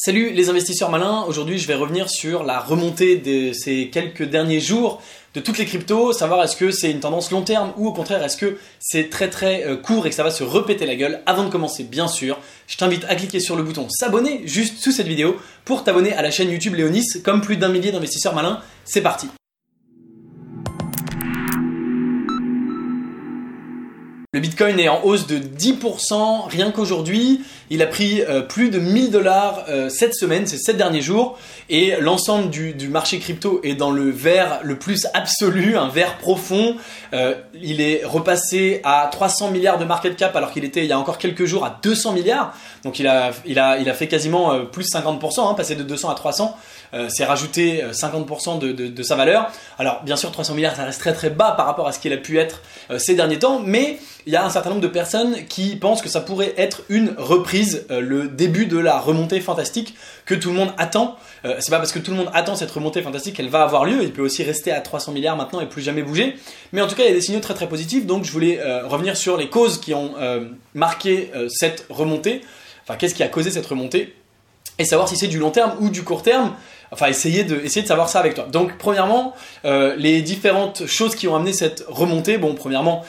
Salut les investisseurs malins, aujourd'hui je vais revenir sur la remontée de ces quelques derniers jours de toutes les cryptos, savoir est-ce que c'est une tendance long terme ou au contraire est-ce que c'est très très euh, court et que ça va se repéter la gueule. Avant de commencer bien sûr, je t'invite à cliquer sur le bouton s'abonner juste sous cette vidéo pour t'abonner à la chaîne YouTube Léonis comme plus d'un millier d'investisseurs malins. C'est parti Le Bitcoin est en hausse de 10% rien qu'aujourd'hui. Il a pris euh, plus de 1000 dollars euh, cette semaine, ces 7 derniers jours. Et l'ensemble du, marché crypto est dans le vert le plus absolu, un vert profond. Euh, il est repassé à 300 milliards de market cap alors qu'il était il y a encore quelques jours à 200 milliards. Donc il a, fait quasiment plus 50%, hein, passé de 200 à 300. c'est rajouté 50% de, sa valeur. Alors bien sûr 300 milliards ça reste très très bas par rapport à ce qu'il a pu être ces derniers temps. Mais il y a un certain nombre de personnes qui pensent que ça pourrait être une reprise, euh, le début de la remontée fantastique que tout le monde attend. Euh, c'est pas parce que tout le monde attend cette remontée fantastique qu'elle va avoir lieu. Il peut aussi rester à 300 milliards maintenant et plus jamais bouger. Mais en tout cas, il y a des signaux très très positifs. Donc je voulais euh, revenir sur les causes qui ont marqué cette remontée. Enfin, qu'est-ce qui a causé cette remontée et savoir si c'est du long terme ou du court terme. Enfin, essayer de, essayer de savoir ça avec toi. Donc, premièrement, euh, les différentes choses qui ont amené cette remontée. Bon, premièrement,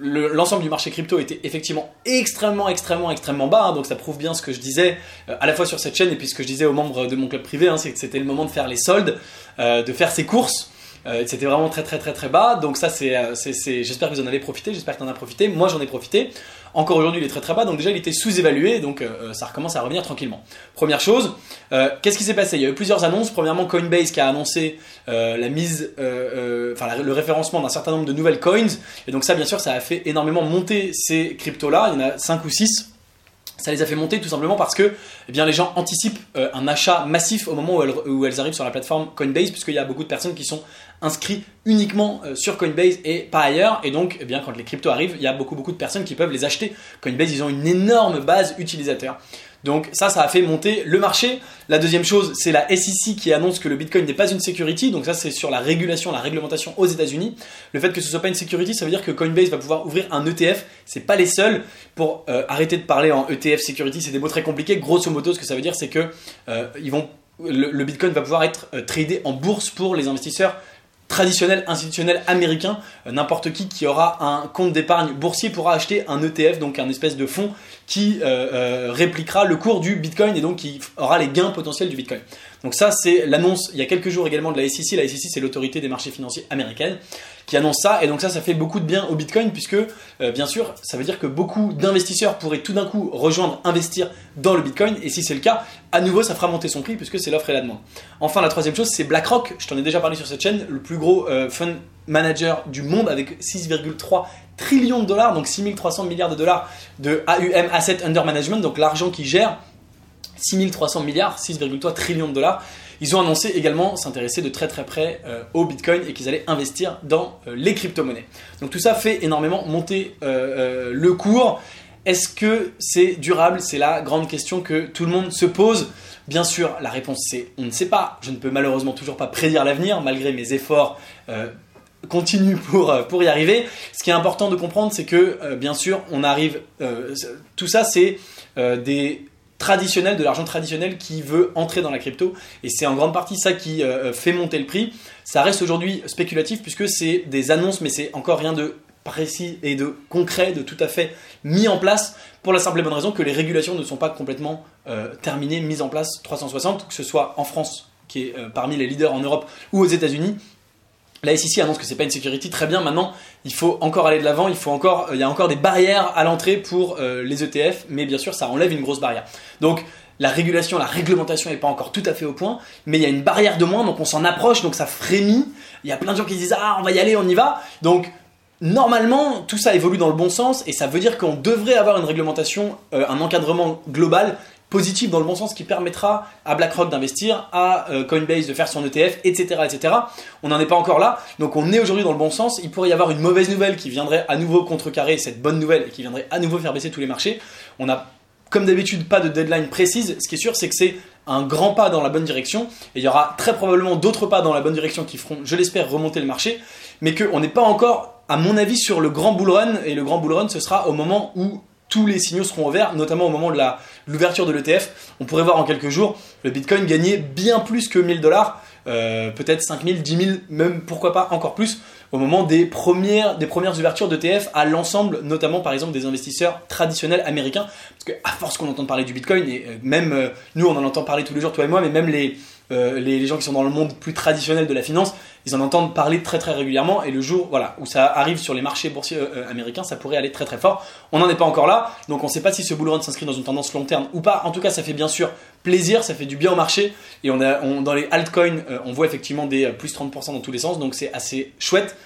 l'ensemble du marché crypto était effectivement extrêmement, extrêmement, extrêmement bas. Hein. donc, ça prouve bien ce que je disais euh, à la fois sur cette chaîne et puis ce que je disais aux membres de mon club privé. Hein, c'est que c'était le moment de faire les soldes, euh, de faire ses courses. Euh, c'était vraiment très très très très bas. Donc ça, c'est, euh, j'espère que vous en avez profité, j'espère que tu en as profité. Moi, j'en ai profité. Encore aujourd'hui, il est très très bas. Donc déjà, il était sous-évalué. Donc euh, ça recommence à revenir tranquillement. Première chose, qu'est-ce qui s'est passé? Il y a eu plusieurs annonces. Premièrement, Coinbase qui a annoncé la mise, enfin le référencement d'un certain nombre de nouvelles coins. Et donc ça, bien sûr, ça a fait énormément monter ces cryptos-là. Il y en a 5 ou 6 ça les a fait monter tout simplement parce que eh bien, les gens anticipent euh, un achat massif au moment où elles, arrivent sur la plateforme Coinbase, puisqu'il y a beaucoup de personnes qui sont inscrites uniquement euh, sur Coinbase et pas ailleurs. Et donc, eh bien, quand les cryptos arrivent, il y a beaucoup, beaucoup de personnes qui peuvent les acheter. Coinbase, ils ont une énorme base utilisateur. Donc ça, ça a fait monter le marché. La deuxième chose, c'est la SEC qui annonce que le Bitcoin n'est pas une security. Donc ça, c'est sur la régulation, la réglementation aux États-Unis. Le fait que ce soit pas une security, ça veut dire que Coinbase va pouvoir ouvrir un ETF. C'est pas les seuls. Pour euh, arrêter de parler en ETF security, c'est des mots très compliqués. Grosso modo, ce que ça veut dire, c'est que euh, le, Bitcoin va pouvoir être euh, tradé en bourse pour les investisseurs traditionnel institutionnel américain, euh, n'importe qui qui aura un compte d'épargne boursier pourra acheter un ETF, donc un espèce de fonds qui euh, euh, répliquera le cours du Bitcoin et donc qui aura les gains potentiels du Bitcoin. Donc ça c'est l'annonce il y a quelques jours également de la SEC. La SEC c'est l'autorité des marchés financiers américaine qui annonce ça. Et donc ça, ça fait beaucoup de bien au Bitcoin puisque, euh, bien sûr, ça veut dire que beaucoup d'investisseurs pourraient tout d'un coup rejoindre, investir dans le Bitcoin. Et si c'est le cas, à nouveau, ça fera monter son prix puisque c'est l'offre et la demande. Enfin, la troisième chose, c'est BlackRock. Je t'en ai déjà parlé sur cette chaîne, le plus gros euh, fund manager du monde avec 6,3 trillions de dollars, donc 6300 milliards de dollars de AUM, Asset Under Management, donc l'argent qui gère 6300 milliards, 6,3 trillions de dollars. Ils ont annoncé également s'intéresser de très très près euh, au Bitcoin et qu'ils allaient investir dans euh, les crypto-monnaies. Donc tout ça fait énormément monter euh, le cours. Est-ce que c'est durable? C'est la grande question que tout le monde se pose. Bien sûr, la réponse c'est on ne sait pas. Je ne peux malheureusement toujours pas prédire l'avenir malgré mes efforts continue pour, pour y arriver. Ce qui est important de comprendre, c'est que, bien sûr, on arrive. tout ça, c'est des traditionnel, de l'argent traditionnel qui veut entrer dans la crypto. Et c'est en grande partie ça qui euh, euh, fait monter le prix. Ça reste aujourd'hui spéculatif puisque c'est des annonces, mais c'est encore rien de précis et de concret, de tout à fait mis en place, pour la simple et bonne raison que les régulations ne sont pas complètement euh, terminées, mises en place 360, que ce soit en France, qui est parmi les leaders en Europe, ou aux États-Unis, la SEC annonce que c'est pas une security, très bien. Maintenant, il faut encore aller de l'avant. Il faut encore, il y a encore des barrières à l'entrée pour euh, les ETF, mais bien sûr, ça enlève une grosse barrière. Donc, la régulation, la réglementation n'est pas encore tout à fait au point, mais il y a une barrière de moins, donc on s'en approche, donc ça frémit. Il y a plein de gens qui disent ah on va y aller, on y va. Donc normalement, tout ça évolue dans le bon sens et ça veut dire qu'on devrait avoir une réglementation, euh, un encadrement global positif dans le bon sens qui permettra à BlackRock d'investir, à euh, Coinbase de faire son ETF, etc. etc. On n'en est pas encore là, donc on est aujourd'hui dans le bon sens. Il pourrait y avoir une mauvaise nouvelle qui viendrait à nouveau contrecarrer cette bonne nouvelle et qui viendrait à nouveau faire baisser tous les marchés. On n'a comme d'habitude pas de deadline précise. Ce qui est sûr, c'est que c'est un grand pas dans la bonne direction et il y aura très probablement d'autres pas dans la bonne direction qui feront, je l'espère, remonter le marché, mais qu'on n'est pas encore, à mon avis, sur le grand bull run et le grand bull run, ce sera au moment où tous les signaux seront ouverts, notamment au moment de la, l'ouverture de l'ETF, on pourrait voir en quelques jours le Bitcoin gagner bien plus que 1000 dollars, euh, peut-être 5000, 10 000, même pourquoi pas encore plus au moment des premières, des premières ouvertures d'ETF à l'ensemble, notamment par exemple des investisseurs traditionnels américains. Parce que à force qu'on entend parler du Bitcoin, et euh, même euh, nous on en entend parler tous les jours, toi et moi, mais même les, euh, les, gens qui sont dans le monde plus traditionnel de la finance, ils en entendent parler très très régulièrement et le jour voilà, où ça arrive sur les marchés boursiers euh, américains, ça pourrait aller très très fort. On n'en est pas encore là, donc on ne sait pas si ce bull run s'inscrit dans une tendance long terme ou pas. En tout cas, ça fait bien sûr plaisir, ça fait du bien au marché et on a, dans les altcoins, euh, on voit effectivement des plus 30% dans tous les sens, donc c'est assez chouette.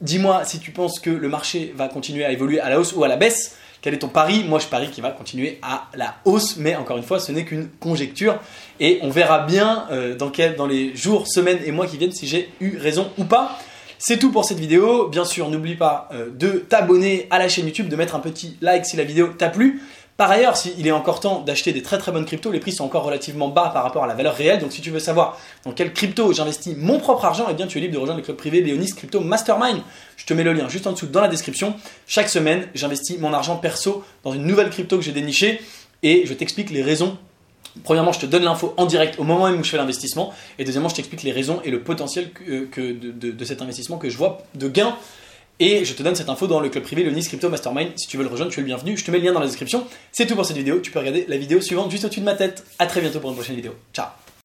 Dis-moi si tu penses que le marché va continuer à évoluer à la hausse ou à la baisse. Quel est ton pari Moi, je parie qu'il va continuer à la hausse, mais encore une fois, ce n'est qu'une conjecture. Et on verra bien euh, dans, les jours, semaines et mois qui viennent si j'ai eu raison ou pas. C'est tout pour cette vidéo. Bien sûr, n'oublie pas euh, de t'abonner à la chaîne YouTube, de mettre un petit like si la vidéo t'a plu. Par ailleurs, s'il est encore temps d'acheter des très très bonnes cryptos, les prix sont encore relativement bas par rapport à la valeur réelle. Donc si tu veux savoir dans quelle crypto j'investis mon propre argent, eh bien tu es libre de rejoindre le club privé Léonis Crypto Mastermind. Je te mets le lien juste en dessous dans la description. Chaque semaine, j'investis mon argent perso dans une nouvelle crypto que j'ai dénichée et je t'explique les raisons Premièrement, je te donne l'info en direct au moment où je fais l'investissement. Et deuxièmement, je t'explique les raisons et le potentiel que, de, de, cet investissement que je vois de gain et je te donne cette info dans le club privé, le Nice Crypto Mastermind. Si tu veux le rejoindre, tu es le bienvenu. Je te mets le lien dans la description. C'est tout pour cette vidéo. Tu peux regarder la vidéo suivante juste au-dessus de ma tête. A très bientôt pour une prochaine vidéo. Ciao